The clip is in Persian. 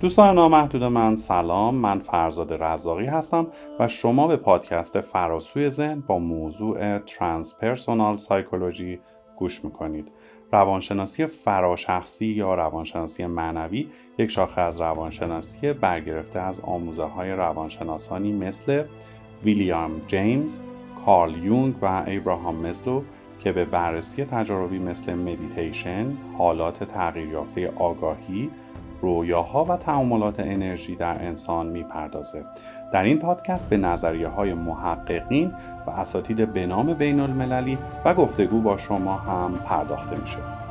دوستان نامحدود من سلام من فرزاد رزاقی هستم و شما به پادکست فراسوی ذهن با موضوع transpersonal psychology گوش می‌کنید. روانشناسی فراشخصی یا روانشناسی معنوی یک شاخه از روانشناسی برگرفته از آموزه های روانشناسانی مثل ویلیام جیمز، کارل یونگ و ایبراهام مزلو که به بررسی تجاربی مثل مدیتیشن، حالات تغییر یافته آگاهی، رویاها و تعاملات انرژی در انسان می‌پردازه. در این پادکست به نظریه های محققین و اساتید به نام بین المللی و گفتگو با شما هم پرداخته میشه.